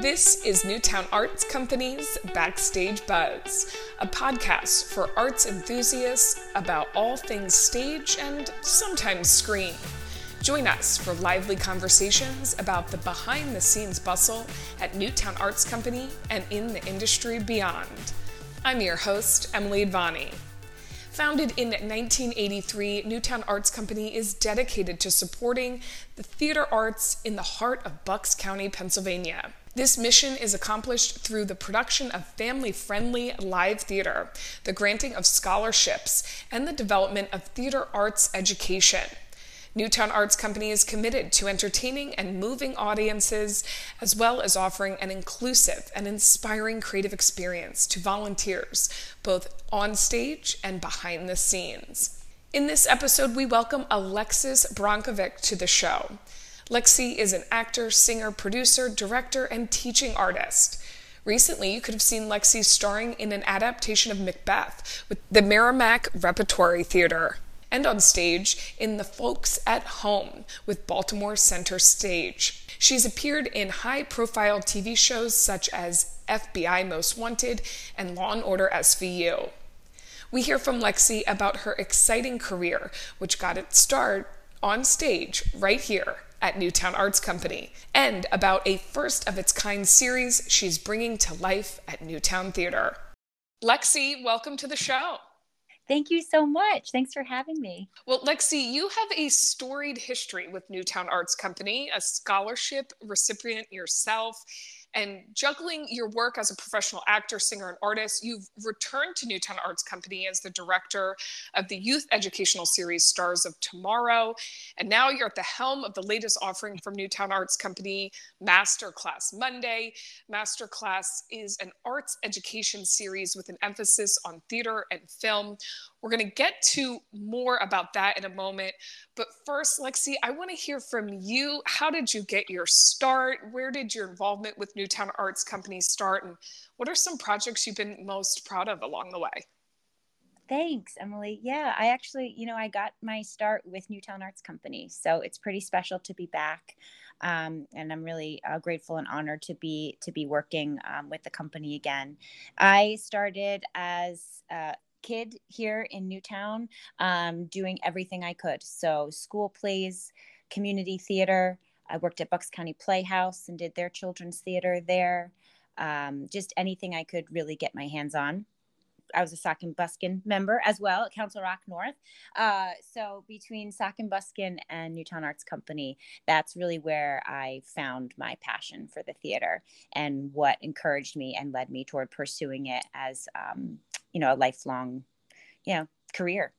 This is Newtown Arts Company's Backstage Buzz, a podcast for arts enthusiasts about all things stage and sometimes screen. Join us for lively conversations about the behind the scenes bustle at Newtown Arts Company and in the industry beyond. I'm your host, Emily Advani. Founded in 1983, Newtown Arts Company is dedicated to supporting the theater arts in the heart of Bucks County, Pennsylvania. This mission is accomplished through the production of family friendly live theater, the granting of scholarships, and the development of theater arts education. Newtown Arts Company is committed to entertaining and moving audiences, as well as offering an inclusive and inspiring creative experience to volunteers, both on stage and behind the scenes. In this episode, we welcome Alexis Bronkovic to the show. Lexi is an actor, singer, producer, director, and teaching artist. Recently, you could have seen Lexi starring in an adaptation of Macbeth with the Merrimack Repertory Theater and on stage in The Folks at Home with Baltimore Center Stage. She's appeared in high profile TV shows such as FBI Most Wanted and Law and Order SVU. We hear from Lexi about her exciting career, which got its start on stage right here at Newtown Arts Company, and about a first of its kind series she's bringing to life at Newtown Theater. Lexi, welcome to the show. Thank you so much. Thanks for having me. Well, Lexi, you have a storied history with Newtown Arts Company, a scholarship recipient yourself and juggling your work as a professional actor, singer, and artist, you've returned to Newtown Arts Company as the director of the youth educational series Stars of Tomorrow. And now you're at the helm of the latest offering from Newtown Arts Company, Masterclass Monday. Masterclass is an arts education series with an emphasis on theater and film. We're going to get to more about that in a moment. But first, Lexi, I want to hear from you. How did you get your start? Where did your involvement with Newtown Arts Company start? And what are some projects you've been most proud of along the way? Thanks, Emily. Yeah, I actually, you know, I got my start with Newtown Arts Company. So it's pretty special to be back. Um, and I'm really uh, grateful and honored to be to be working um, with the company again. I started as uh, kid here in Newtown, um, doing everything I could. So, school plays, community theater. I worked at Bucks County Playhouse and did their children's theater there. Um, just anything I could really get my hands on. I was a Sock and Buskin member as well at Council Rock North. Uh, so between Sock and Buskin and Newtown Arts Company, that's really where I found my passion for the theater and what encouraged me and led me toward pursuing it as um, you know a lifelong you know career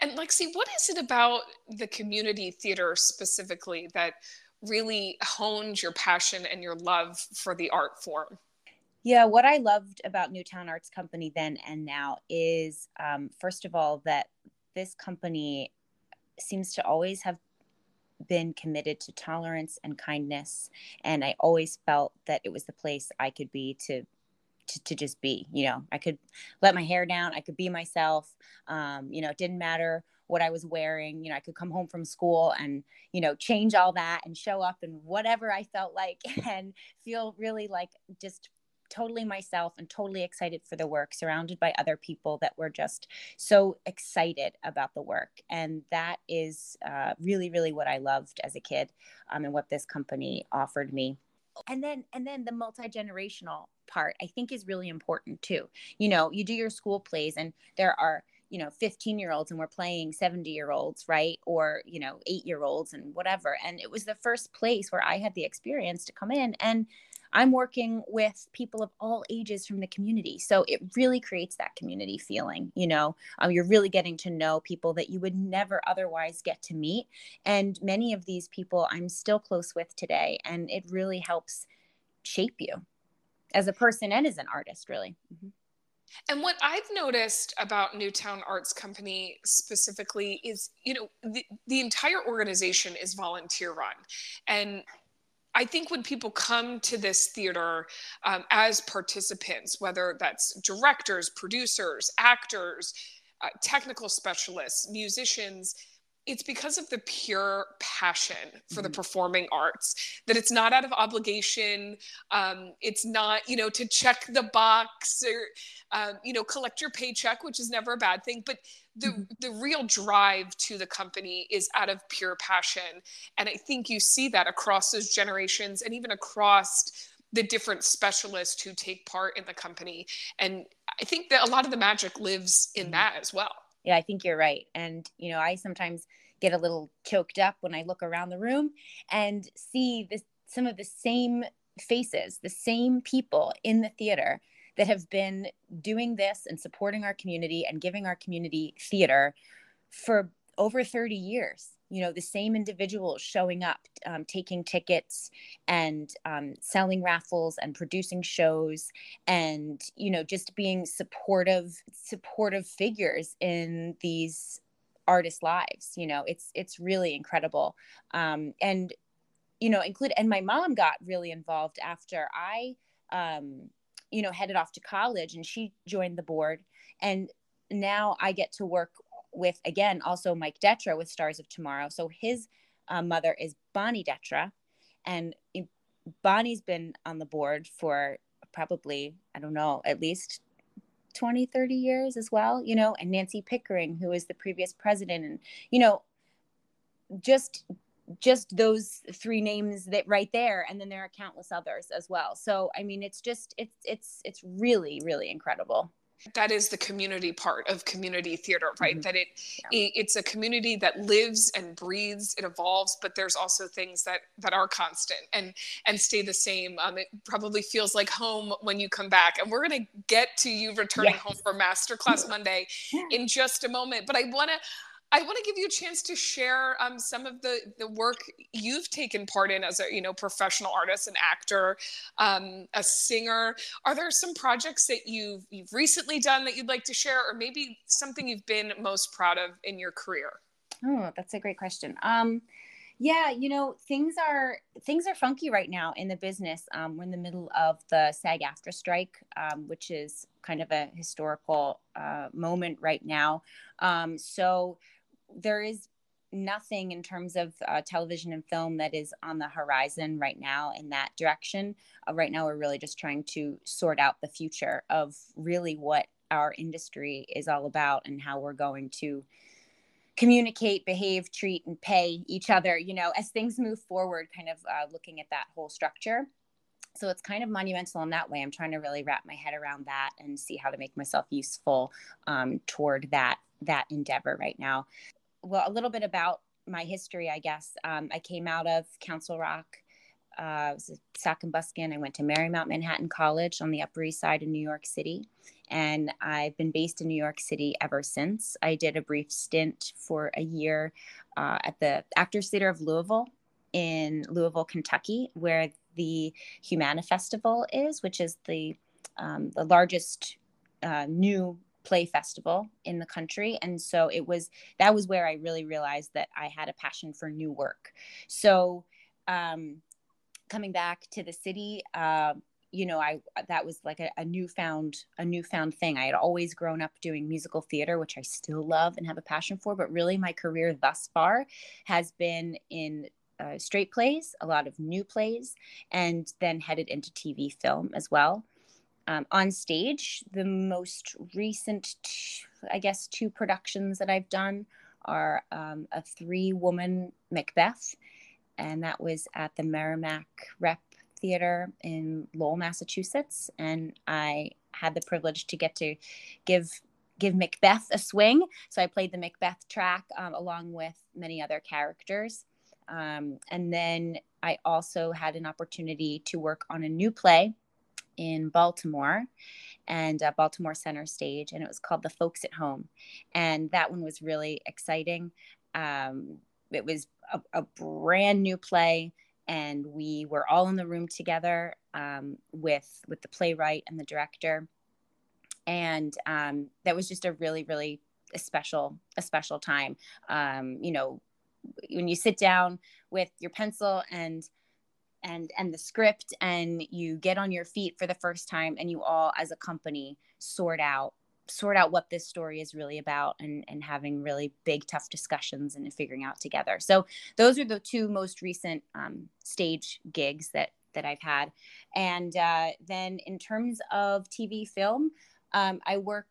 and lexi what is it about the community theater specifically that really honed your passion and your love for the art form? Yeah what i loved about newtown arts company then and now is um, first of all that this company seems to always have been committed to tolerance and kindness and i always felt that it was the place i could be to to, to just be you know? I could let my hair down i could be myself um, you know it didn't matter what i was wearing you know i could come home from school and you know change all that and show up in whatever i felt like and feel really like just totally myself and totally excited for the work surrounded by other people that were just so excited about the work. And that is uh, really really what i loved as a kid um, and what this company offered me. And then and then the multi-generational part i think is really important too. You know you do your school plays and there are you know 15 year olds and we're playing 70 year olds right? Or you know 8 year olds and whatever. And it was the first place where i had the experience to come in and i'm working with people of all ages from the community. So it really creates that community feeling you know? Um, you're really getting to know people that you would never otherwise get to meet. And many of these people i'm still close with today and it really helps shape you as a person and as an artist, really. Mm-hmm. And what I've noticed about Newtown Arts Company specifically is, you know, the, the entire organization is volunteer run. And I think when people come to this theater um, as participants, whether that's directors, producers, actors, uh, technical specialists, musicians, it's because of the pure passion for the mm-hmm. performing arts that it's not out of obligation um, it's not you know to check the box or um, you know collect your paycheck which is never a bad thing but the mm-hmm. the real drive to the company is out of pure passion and i think you see that across those generations and even across the different specialists who take part in the company and i think that a lot of the magic lives in mm-hmm. that as well yeah, I think you're right. And, you know, I sometimes get a little choked up when I look around the room and see this, some of the same faces, the same people in the theater that have been doing this and supporting our community and giving our community theater for over 30 years you know the same individuals showing up um, taking tickets and um, selling raffles and producing shows and you know just being supportive supportive figures in these artists lives you know it's it's really incredible. Um, and you know include and my mom got really involved after i um, you know headed off to college and she joined the board. And now i get to work with again also Mike Detra with Stars of Tomorrow. So his uh, mother is Bonnie Detra, and Bonnie's been on the board for probably I don't know at least 20 30 years as well you know and nancy pickering who is the previous president. And you know just just those three names that right there. And then there are countless others as well. So i mean it's just it's it's it's really really incredible that is the community part of community theater right mm-hmm. that it, yeah. it, it's a community that lives and breathes it evolves but there's also things that that are constant and and stay the same um, it probably feels like home when you come back and we're going to get to you returning yes. home for masterclass monday in just a moment but i want to I want to give you a chance to share um, some of the the work you've taken part in as a you know professional artist, an actor, um, a singer. Are there some projects that you've you've recently done that you'd like to share, or maybe something you've been most proud of in your career? Oh, that's a great question. Um, yeah, you know things are things are funky right now in the business. Um, we're in the middle of the SAG-AFTRA strike, um, which is kind of a historical uh, moment right now. Um, so there is nothing in terms of uh, television and film that is on the horizon right now in that direction. Uh, right now, we're really just trying to sort out the future of really what our industry is all about and how we're going to communicate, behave, treat, and pay each other, you know, as things move forward, kind of uh, looking at that whole structure. So it's kind of monumental in that way. I'm trying to really wrap my head around that and see how to make myself useful um, toward that that endeavor right now well, a little bit about my history, I guess. Um, I came out of Council Rock. Uh, I was a Sock and Buskin. I went to Marymount Manhattan College on the Upper East Side of New York City. And I've been based in New York City ever since. I did a brief stint for a year uh, at the Actors Theater of Louisville in Louisville, Kentucky, where the Humana Festival is, which is the um, the largest uh, new play festival in the country. And so it was that was where i really realized that i had a passion for new work. So um, coming back to the city uh, you know i that was like a, a newfound a newfound thing. I had always grown up doing musical theater which i still love and have a passion for but really my career thus far has been in uh, straight plays a lot of new plays and then headed into tv film as well um, on stage. The most recent, I guess, two productions that I've done are um, a three woman Macbeth, and that was at the Merrimack Rep Theater in Lowell, Massachusetts. And I had the privilege to get to give give Macbeth a swing. So I played the Macbeth track um, along with many other characters. Um, and then I also had an opportunity to work on a new play in Baltimore and uh, Baltimore Center Stage, and it was called The Folks at Home. And that one was really exciting. Um, it was a, a, brand new play, and we were all in the room together um, with with the playwright and the director, and um, that was just a really, really a special a special time. Um, you know, when you sit down with your pencil and and and the script and you get on your feet for the first time and you all as a company sort out sort out what this story is really about and and having really big tough discussions and figuring out together. So those are the two most recent um, stage gigs that that i've had. And uh, then in terms of tv film um, i work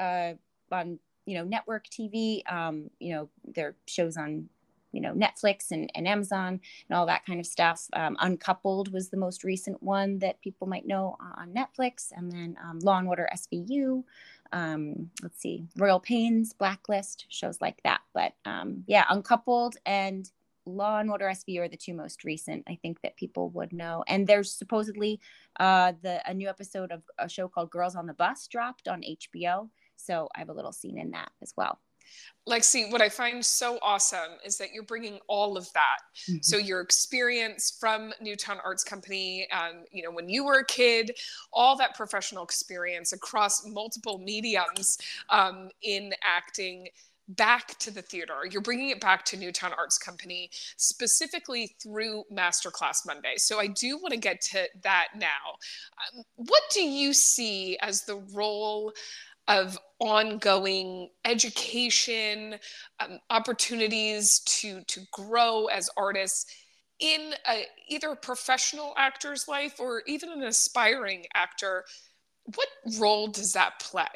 uh, on you know network tv um, you know there are shows on you know netflix and, and amazon and all that kind of stuff. Um, uncoupled was the most recent one that people might know on netflix. And then um, law and order svu um, let's see royal pains blacklist shows like that. But um, yeah uncoupled and law and order svu are the two most recent i think that people would know. And there's supposedly uh, the a new episode of a show called girls on the bus dropped on hbo so i have a little scene in that as well Lexi, what I find so awesome is that you're bringing all of that. Mm-hmm. So your experience from Newtown Arts Company, um, you know, when you were a kid, all that professional experience across multiple mediums um, in acting back to the theater. You're bringing it back to Newtown Arts Company specifically through Masterclass Monday. So I do want to get to that now. Um, what do you see as the role? Of ongoing education, um, opportunities to to grow as artists in a, either a professional actor's life or even an aspiring actor. What role does that play?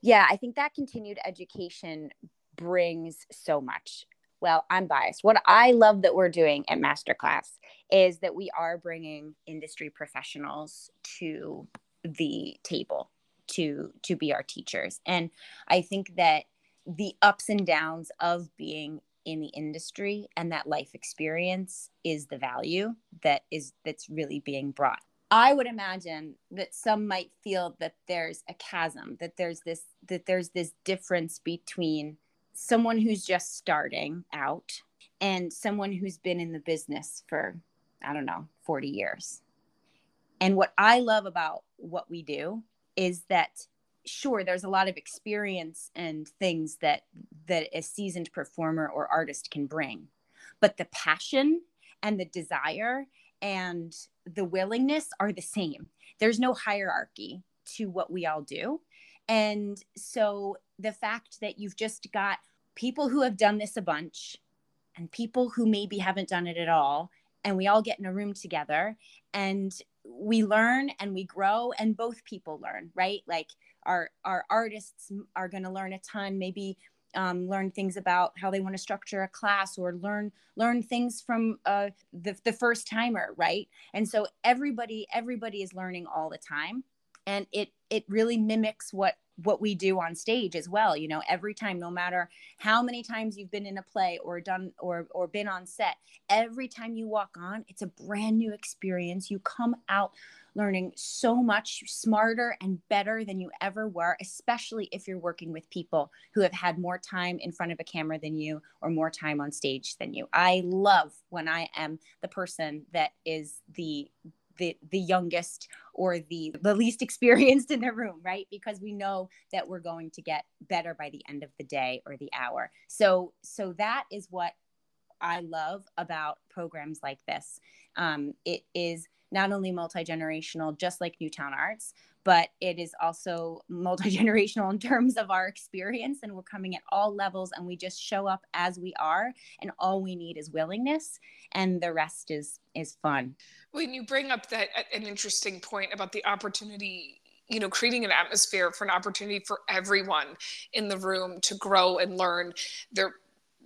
Yeah, I think that continued education brings so much. Well, I'm biased. What I love that we're doing at Masterclass is that we are bringing industry professionals to the table to to be our teachers. And i think that the ups and downs of being in the industry and that life experience is the value that is that's really being brought. I would imagine that some might feel that there's a chasm that there's this that there's this difference between someone who's just starting out and someone who's been in the business for i don't know 40 years. And what i love about what we do is that sure there's a lot of experience and things that that a seasoned performer or artist can bring but the passion and the desire and the willingness are the same. There's no hierarchy to what we all do. And so the fact that you've just got people who have done this a bunch and people who maybe haven't done it at all and we all get in a room together and we learn and we grow and both people learn right? Like our our artists are going to learn a ton maybe um, learn things about how they want to structure a class or learn learn things from uh, the, the first timer right? And so everybody everybody is learning all the time and it it really mimics what what we do on stage as well you know every time no matter how many times you've been in a play or done or or been on set every time you walk on it's a brand new experience. You come out learning so much smarter and better than you ever were especially if you're working with people who have had more time in front of a camera than you or more time on stage than you. I love when i am the person that is the the the youngest or the the least experienced in the room right? Because we know that we're going to get better by the end of the day or the hour. So so that is what i love about programs like this. Um, it is not only multi-generational just like newtown arts but it is also multi-generational in terms of our experience and we're coming at all levels and we just show up as we are and all we need is willingness and the rest is is fun. When you bring up that uh, an interesting point about the opportunity you know creating an atmosphere for an opportunity for everyone in the room to grow and learn they're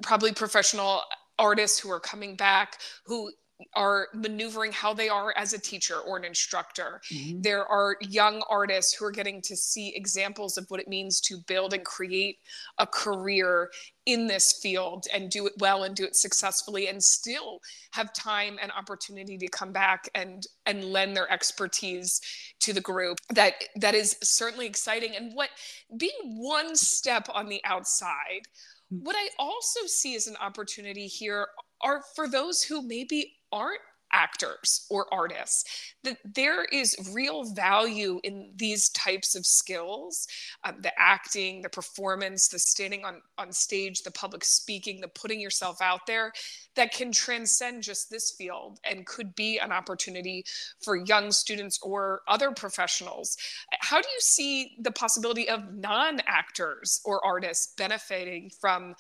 probably professional artists who are coming back who are maneuvering how they are as a teacher or an instructor. Mm-hmm. There are young artists who are getting to see examples of what it means to build and create a career in this field and do it well and do it successfully and still have time and opportunity to come back and and lend their expertise to the group that that is certainly exciting and what being one step on the outside what I also see as an opportunity here are for those who maybe aren't actors or artists that there is real value in these types of skills um, the acting the performance the standing on on stage the public speaking the putting yourself out there that can transcend just this field and could be an opportunity for young students or other professionals. How do you see the possibility of non-actors or artists benefiting from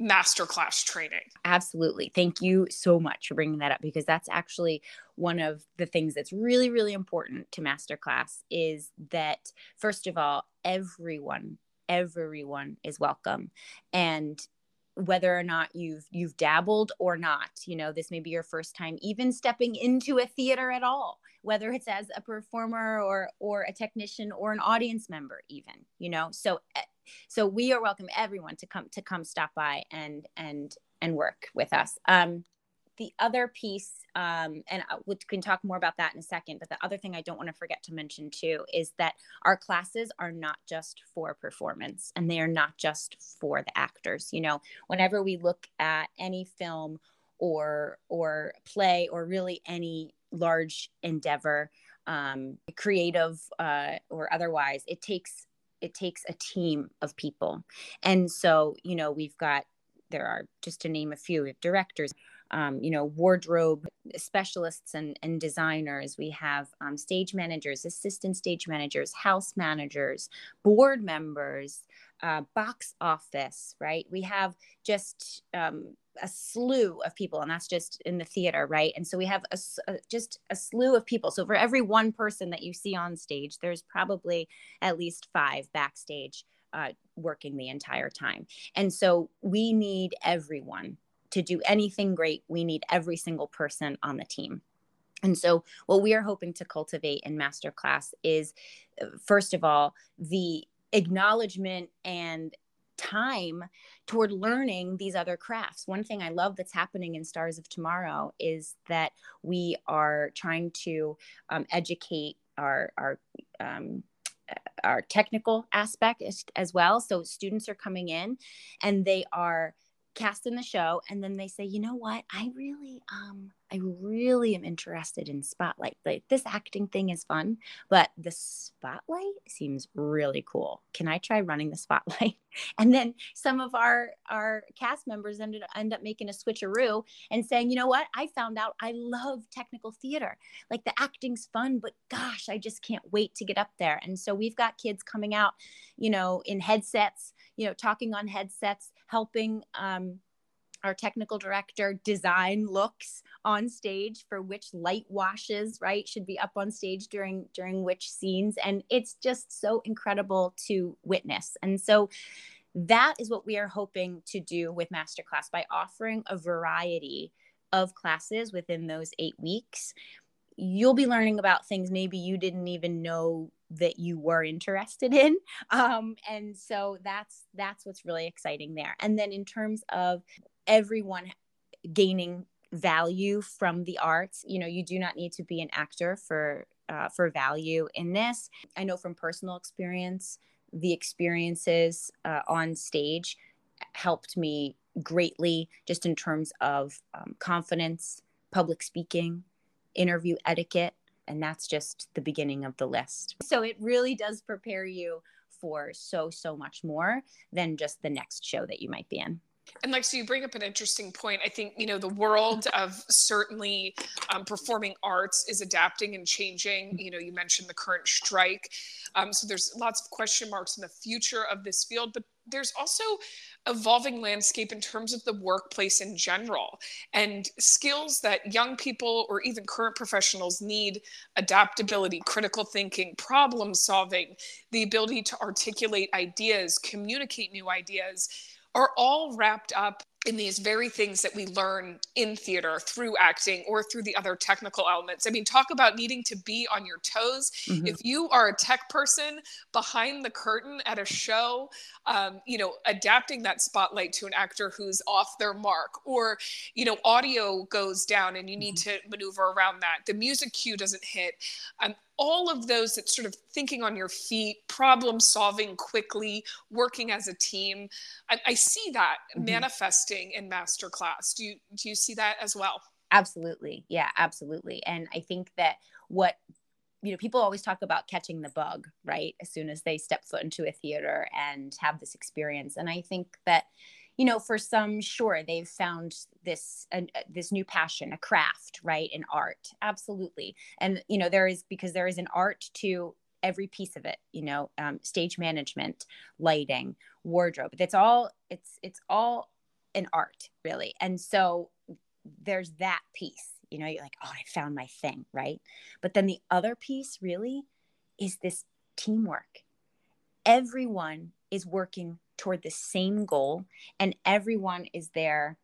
masterclass training. Absolutely. Thank you so much for bringing that up because that's actually one of the things that's really really important to masterclass is that first of all everyone everyone is welcome and whether or not you've you've dabbled or not you know this may be your first time even stepping into a theater at all whether it's as a performer or or a technician or an audience member even you know? So eh, so we are welcome everyone to come to come stop by and and and work with us. Um the other piece um, and we can talk more about that in a second but the other thing i don't want to forget to mention too is that our classes are not just for performance and they are not just for the actors you know whenever we look at any film or or play or really any large endeavor um, creative uh, or otherwise it takes it takes a team of people. And so, you know, we've got, there are, just to name a few, directors, um, you know, wardrobe specialists and, and designers. We have um, stage managers, assistant stage managers, house managers, board members, uh, box office, right? We have just um, a slew of people and that's just in the theater right and so we have a, a, just a slew of people so for every one person that you see on stage there's probably at least five backstage uh, working the entire time and so we need everyone to do anything great we need every single person on the team and so, what we are hoping to cultivate in masterclass is, first of all, the acknowledgement and time toward learning these other crafts. One thing I love that's happening in Stars of Tomorrow is that we are trying to um, educate our our um, our technical aspect as, as well. So students are coming in and they are cast in the show and then they say you know what? I really um i really am interested in spotlight. Like this acting thing is fun but the spotlight seems really cool. Can i try running the spotlight? And then some of our our cast members ended end up making a switcheroo and saying you know what? I found out i love technical theater. Like the acting's fun but gosh i just can't wait to get up there. And so we've got kids coming out you know in headsets you know talking on headsets helping um, our technical director design looks on stage for which light washes right should be up on stage during during which scenes. And it's just so incredible to witness. And so that is what we are hoping to do with masterclass by offering a variety of classes within those eight weeks. You'll be learning about things maybe you didn't even know that you were interested in. Um, and so that's that's what's really exciting there. And then in terms of everyone gaining value from the arts you know you do not need to be an actor for uh, for value in this. I know from personal experience the experiences uh, on stage helped me greatly just in terms of um, confidence public speaking interview etiquette and that's just the beginning of the list. So it really does prepare you for so, so much more than just the next show that you might be in. And like, so you bring up an interesting point. I think, you know, the world of certainly um, performing arts is adapting and changing. You know, you mentioned the current strike. Um, so there's lots of question marks in the future of this field, but there's also evolving landscape in terms of the workplace in general and skills that young people or even current professionals need adaptability critical thinking problem solving the ability to articulate ideas communicate new ideas are all wrapped up in these very things that we learn in theater through acting or through the other technical elements. I mean, talk about needing to be on your toes. Mm-hmm. If you are a tech person behind the curtain at a show, um, you know, adapting that spotlight to an actor who's off their mark, or, you know, audio goes down and you need mm-hmm. to maneuver around that. The music cue doesn't hit. Um, all of those that sort of thinking on your feet, problem solving quickly, working as a team. I, I see that mm-hmm. manifesting in masterclass. Do you do you see that as well? absolutely yeah absolutely and i think that what you know people always talk about catching the bug right as soon as they step foot into a theater and have this experience and i think that you know for some sure they've found this uh, this new passion a craft right an art absolutely. And you know there is because there is an art to every piece of it you know um, stage management lighting wardrobe it's all it's it's all an art really. And so there's that piece you know you're like oh i found my thing right? But then the other piece really is this teamwork. Everyone is working toward the same goal and everyone is there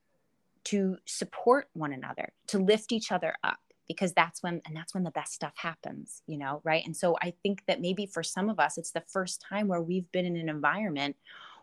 to support one another to lift each other up because that's when and that's when the best stuff happens you know right? And so i think that maybe for some of us it's the first time where we've been in an environment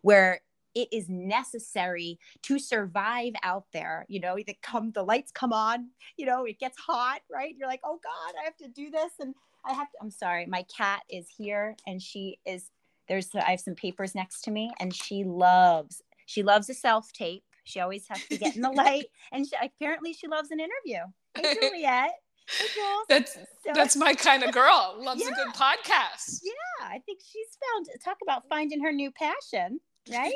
where it is necessary to survive out there you know the come the lights come on you know it gets hot right? You're like oh god i have to do this and i have to i'm sorry my cat is here and she is there's I have some papers next to me, and she loves she loves a self tape. She always has to get in the light, and she, apparently she loves an interview. Hey, Juliet. Hey, that's so, that's my kind of girl. Loves yeah. a good podcast. Yeah, I think she's found talk about finding her new passion, right?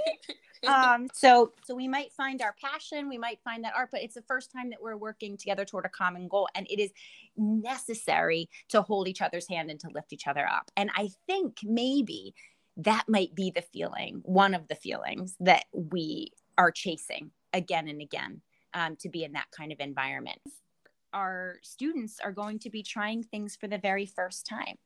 um, so so we might find our passion, we might find that art, but it's the first time that we're working together toward a common goal, and it is necessary to hold each other's hand and to lift each other up. And I think maybe that might be the feeling, one of the feelings that we are chasing again and again um, to be in that kind of environment. Our students are going to be trying things for the very first time.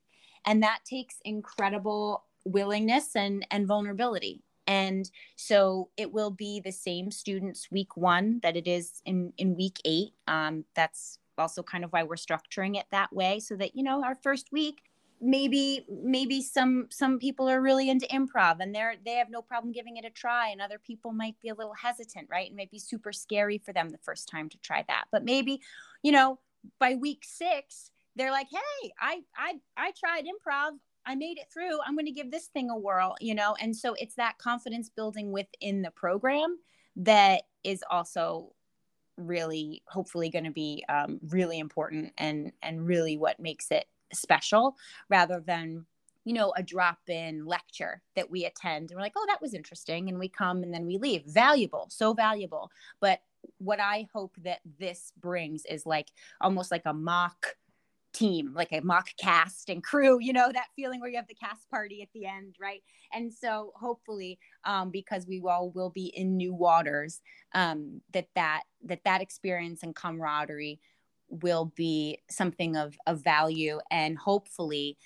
And that takes incredible willingness and, and vulnerability. And so it will be the same students week one that it is in, in week eight. Um, that's also kind of why we're structuring it that way so that, you know, our first week, maybe maybe some some people are really into improv and they're they have no problem giving it a try and other people might be a little hesitant right? And might be super scary for them the first time to try that. But maybe you know by week six they're like hey i i i tried improv. I made it through. I'm going to give this thing a whirl you know? And so it's that confidence building within the program that is also really hopefully going to be um, really important and and really what makes it special rather than you know a drop in lecture that we attend. And we're like oh that was interesting. And we come and then we leave. Valuable so valuable. But what i hope that this brings is like almost like a mock team like a mock cast and crew you know that feeling where you have the cast party at the end right? And so hopefully um, because we all will be in new waters um, that that that that experience and camaraderie will be something of, of value and hopefully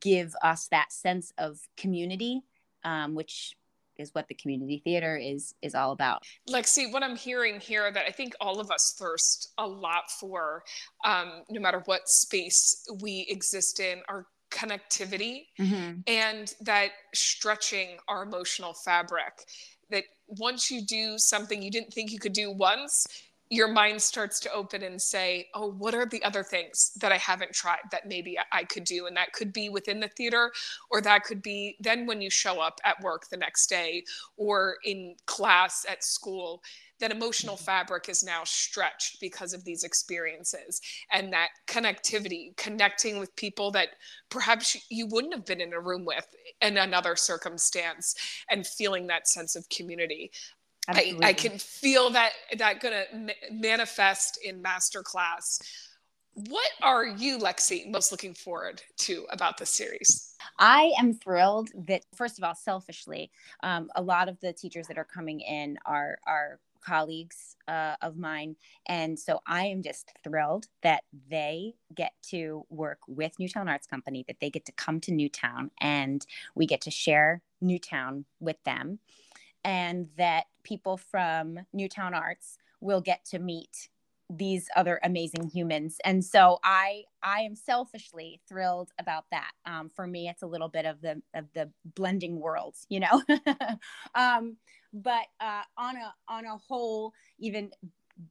give us that sense of community, um, which is what the community theater is is all about. Lexi, what I'm hearing here that I think all of us thirst a lot for, um, no matter what space we exist in, are connectivity mm-hmm. and that stretching our emotional fabric. That once you do something you didn't think you could do once, your mind starts to open and say, oh, what are the other things that I haven't tried that maybe I could do? And that could be within the theater, or that could be then when you show up at work the next day or in class at school. That emotional mm-hmm. fabric is now stretched because of these experiences and that connectivity, connecting with people that perhaps you wouldn't have been in a room with in another circumstance and feeling that sense of community. I, I, can feel that that gonna manifest in masterclass. What are you, Lexi, most looking forward to about this series? I am thrilled that, first of all, selfishly, um, a lot of the teachers that are coming in are are colleagues uh, of mine, and so I am just thrilled that they get to work with Newtown Arts Company, that they get to come to Newtown, and we get to share Newtown with them and that people from Newtown Arts will get to meet these other amazing humans. And so i i am selfishly thrilled about that. Um, for me it's a little bit of the of the blending worlds you know? Um, but uh, on a on a whole even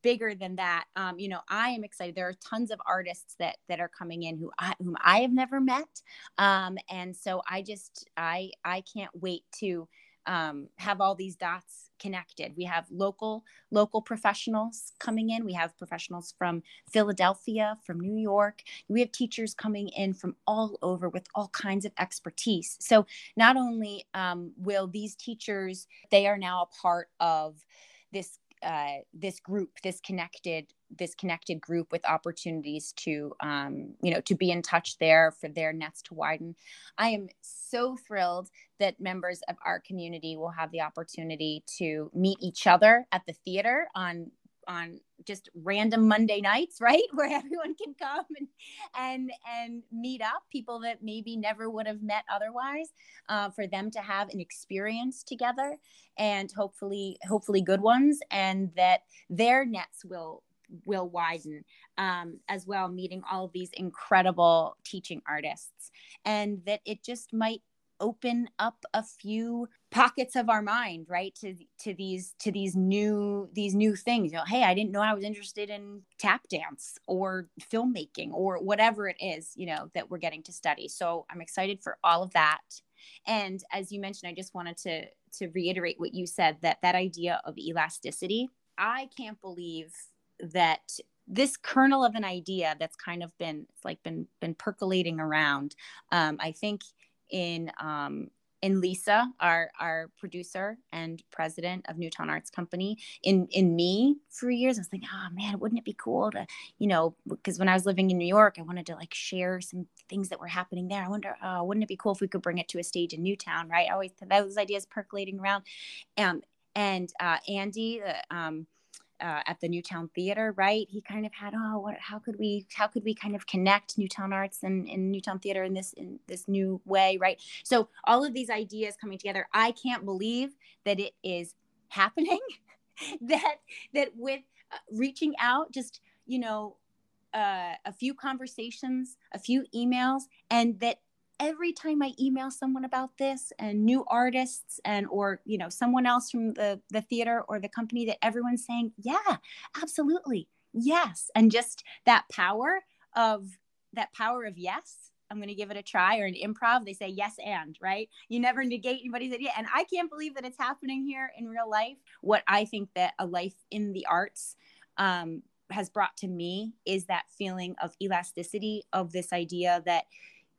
bigger than that um, you know i am excited. There are tons of artists that that are coming in who i whom i have never met. Um, and so i just i i can't wait to um, have all these dots connected. We have local local professionals coming in. We have professionals from Philadelphia, from New York. We have teachers coming in from all over with all kinds of expertise. So not only um, will these teachers, they are now a part of this uh, this group, this connected this connected group with opportunities to um, you know to be in touch there for their nets to widen. I am so thrilled that members of our community will have the opportunity to meet each other at the theater on on just random Monday nights, right, where everyone can come and and and meet up. People that maybe never would have met otherwise, uh, for them to have an experience together, and hopefully, hopefully, good ones, and that their nets will will widen um, as well, meeting all of these incredible teaching artists, and that it just might open up a few pockets of our mind right to to these to these new these new things. You know hey i didn't know i was interested in tap dance or filmmaking or whatever it is you know that we're getting to study. So i'm excited for all of that. And as you mentioned i just wanted to to reiterate what you said that that idea of elasticity. I can't believe that this kernel of an idea that's kind of been like been been percolating around um, i think in um, in Lisa, our our producer and president of Newtown Arts Company, in in me for years. I was like, oh man, wouldn't it be cool to, you know, because when I was living in New York, I wanted to like share some things that were happening there. I wonder, oh, wouldn't it be cool if we could bring it to a stage in Newtown, right? I always those ideas percolating around, um, and uh, Andy, the um, uh, at the Newtown Theater, right? He kind of had, oh, what, how could we, how could we kind of connect Newtown Arts and, and Newtown Theater in this in this new way, right? So all of these ideas coming together, I can't believe that it is happening. that that with uh, reaching out, just you know, uh, a few conversations, a few emails, and that every time I email someone about this and new artists and or you know someone else from the the theater or the company that everyone's saying, yeah, absolutely. Yes. And just that power of that power of yes. I'm going to give it a try or an improv. They say yes and, right? You never negate anybody's idea. And I can't believe that it's happening here in real life. What I think that a life in the arts um, has brought to me is that feeling of elasticity of this idea that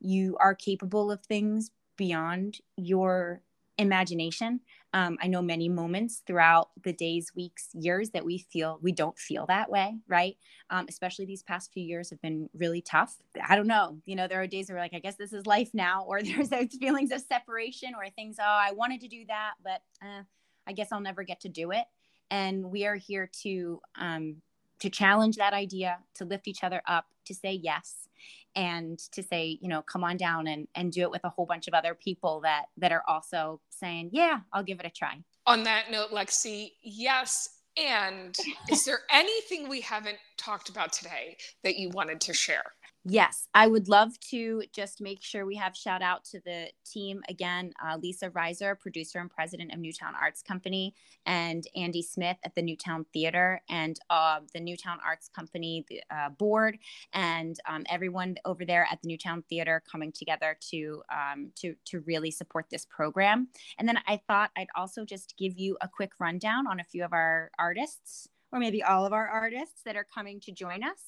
you are capable of things beyond your imagination. Um, I know many moments throughout the days, weeks, years that we feel we don't feel that way, right? Um, especially these past few years have been really tough. I don't know. You know, there are days where like, I guess this is life now, or there's those feelings of separation or things, oh, I wanted to do that, but uh, I guess I'll never get to do it. And we are here to um, to challenge that idea, to lift each other up, to say yes, and to say you know come on down and and do it with a whole bunch of other people that that are also saying yeah i'll give it a try. On that note lexi yes. And is there anything we haven't talked about today that you wanted to share Yes, I would love to just make sure we have shout out to the team again uh, Lisa Reiser, producer and president of Newtown Arts Company, and Andy Smith at the Newtown Theater, and uh, the Newtown Arts Company uh, board, and um, everyone over there at the Newtown Theater coming together to, um, to, to really support this program. And then I thought I'd also just give you a quick rundown on a few of our artists, or maybe all of our artists that are coming to join us.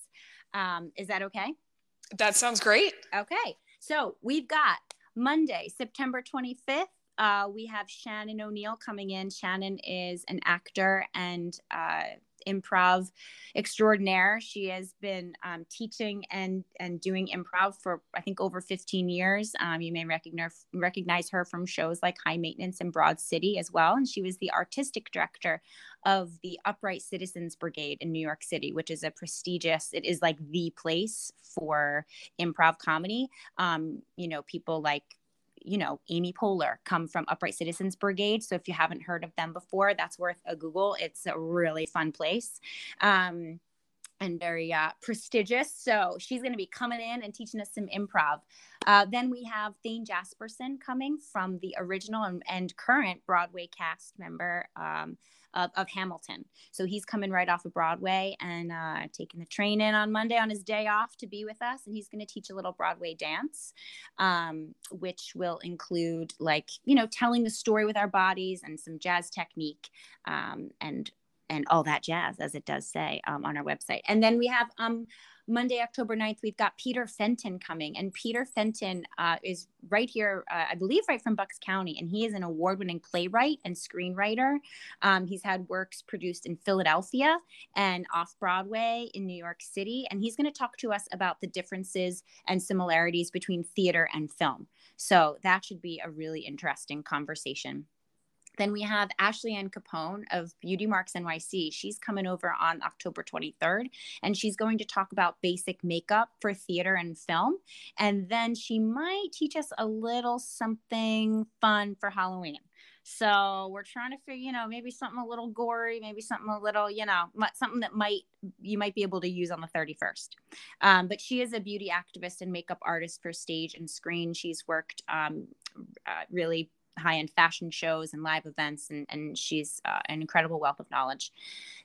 Um, is that okay? That sounds great. Okay. So we've got Monday, September 25th. Uh, we have Shannon O'Neill coming in. Shannon is an actor and uh, improv extraordinaire. She has been um, teaching and and doing improv for I think over 15 years. Um, you may recognize recognize her from shows like High Maintenance and Broad City as well. And she was the artistic director of the Upright Citizens Brigade in New York City, which is a prestigious. It is like the place for improv comedy. Um, you know, people like you know, Amy Poehler come from Upright Citizens Brigade. So if you haven't heard of them before, that's worth a Google. It's a really fun place. Um, and very uh, prestigious. So she's going to be coming in and teaching us some improv. Uh, then we have Thane Jasperson coming from the original and, and current Broadway cast member um, of, of Hamilton. So he's coming right off of Broadway and uh, taking the train in on Monday on his day off to be with us. And he's going to teach a little Broadway dance, um, which will include like, you know, telling the story with our bodies and some jazz technique um, and and all that jazz, as it does say um, on our website. And then we have um, Monday, October 9th, we've got Peter Fenton coming. And Peter Fenton uh, is right here, uh, I believe, right from Bucks County. And he is an award winning playwright and screenwriter. Um, he's had works produced in Philadelphia and off Broadway in New York City. And he's going to talk to us about the differences and similarities between theater and film. So that should be a really interesting conversation. Then we have Ashley Ann Capone of Beauty Marks NYC. She's coming over on October 23rd, and she's going to talk about basic makeup for theater and film. And then she might teach us a little something fun for Halloween. So we're trying to figure, you know, maybe something a little gory, maybe something a little, you know, something that might you might be able to use on the 31st. Um, but she is a beauty activist and makeup artist for stage and screen. She's worked um, uh, really high end fashion shows and live events, and, and she's uh, an incredible wealth of knowledge.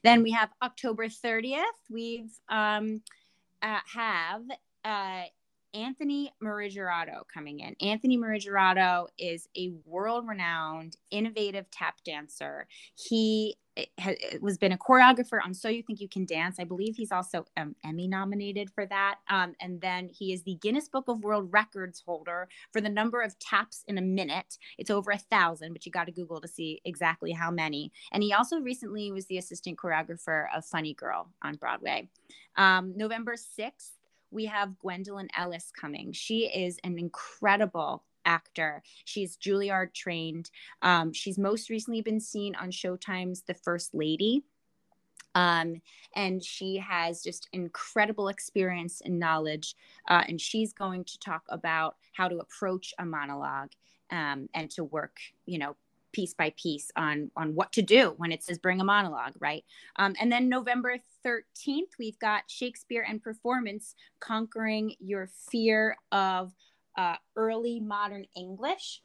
Then we have October 30th. We've um, uh, have uh, Anthony Morigerato coming in. Anthony Morigerato is a world renowned, innovative tap dancer. He has was been a choreographer on So You Think You Can Dance. I believe he's also um, Emmy nominated for that. Um, and then he is the Guinness Book of World Records holder for the number of taps in a minute. It's over a thousand, but you got to Google to see exactly how many. And he also recently was the assistant choreographer of Funny Girl on Broadway. Um, November 6th, we have Gwendolyn Ellis coming. She is an incredible actor. She's Juilliard trained. Um, she's most recently been seen on Showtime's The First Lady. Um, and she has just incredible experience and knowledge. Uh, and she's going to talk about how to approach a monologue um, and to work, you know, piece by piece on on what to do when it says bring a monologue right um, and then november 13th we've got shakespeare and performance conquering your fear of uh, early modern english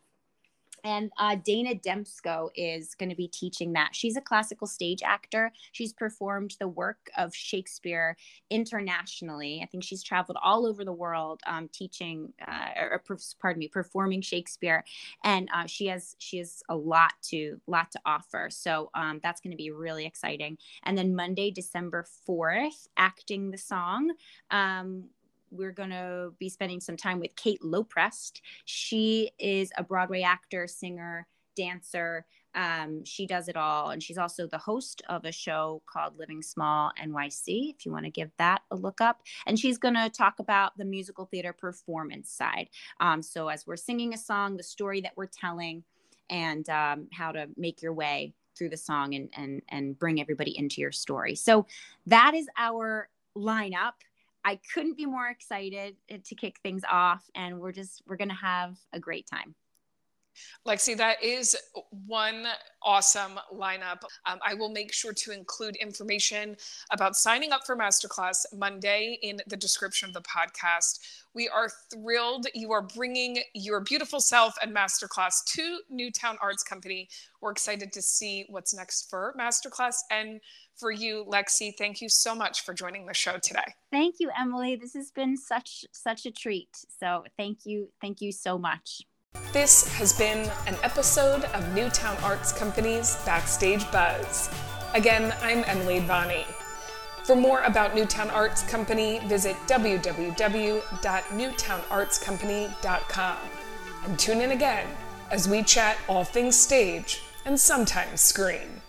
and uh, Dana Demsko is going to be teaching that. She's a classical stage actor. She's performed the work of Shakespeare internationally. I think she's traveled all over the world um, teaching, uh, or pardon me, performing Shakespeare, and uh, she has she has a lot to lot to offer. So um, that's going to be really exciting. And then Monday, December fourth, acting the song. Um, we're going to be spending some time with Kate Loprest. She is a Broadway actor, singer, dancer. Um, she does it all. And she's also the host of a show called Living Small NYC, if you want to give that a look up. And she's going to talk about the musical theater performance side. Um, so, as we're singing a song, the story that we're telling, and um, how to make your way through the song and, and, and bring everybody into your story. So, that is our lineup. I couldn't be more excited to kick things off, and we're just we're gonna have a great time. Lexi, that is one awesome lineup. Um, I will make sure to include information about signing up for Masterclass Monday in the description of the podcast. We are thrilled you are bringing your beautiful self and Masterclass to Newtown Arts Company. We're excited to see what's next for Masterclass and for you, Lexi. Thank you so much for joining the show today. Thank you, Emily. This has been such such a treat. So thank you, thank you so much. This has been an episode of Newtown Arts Company's Backstage Buzz. Again, I'm Emily Vani. For more about Newtown Arts Company, visit www.newtownartscompany.com and tune in again as we chat all things stage and sometimes screen.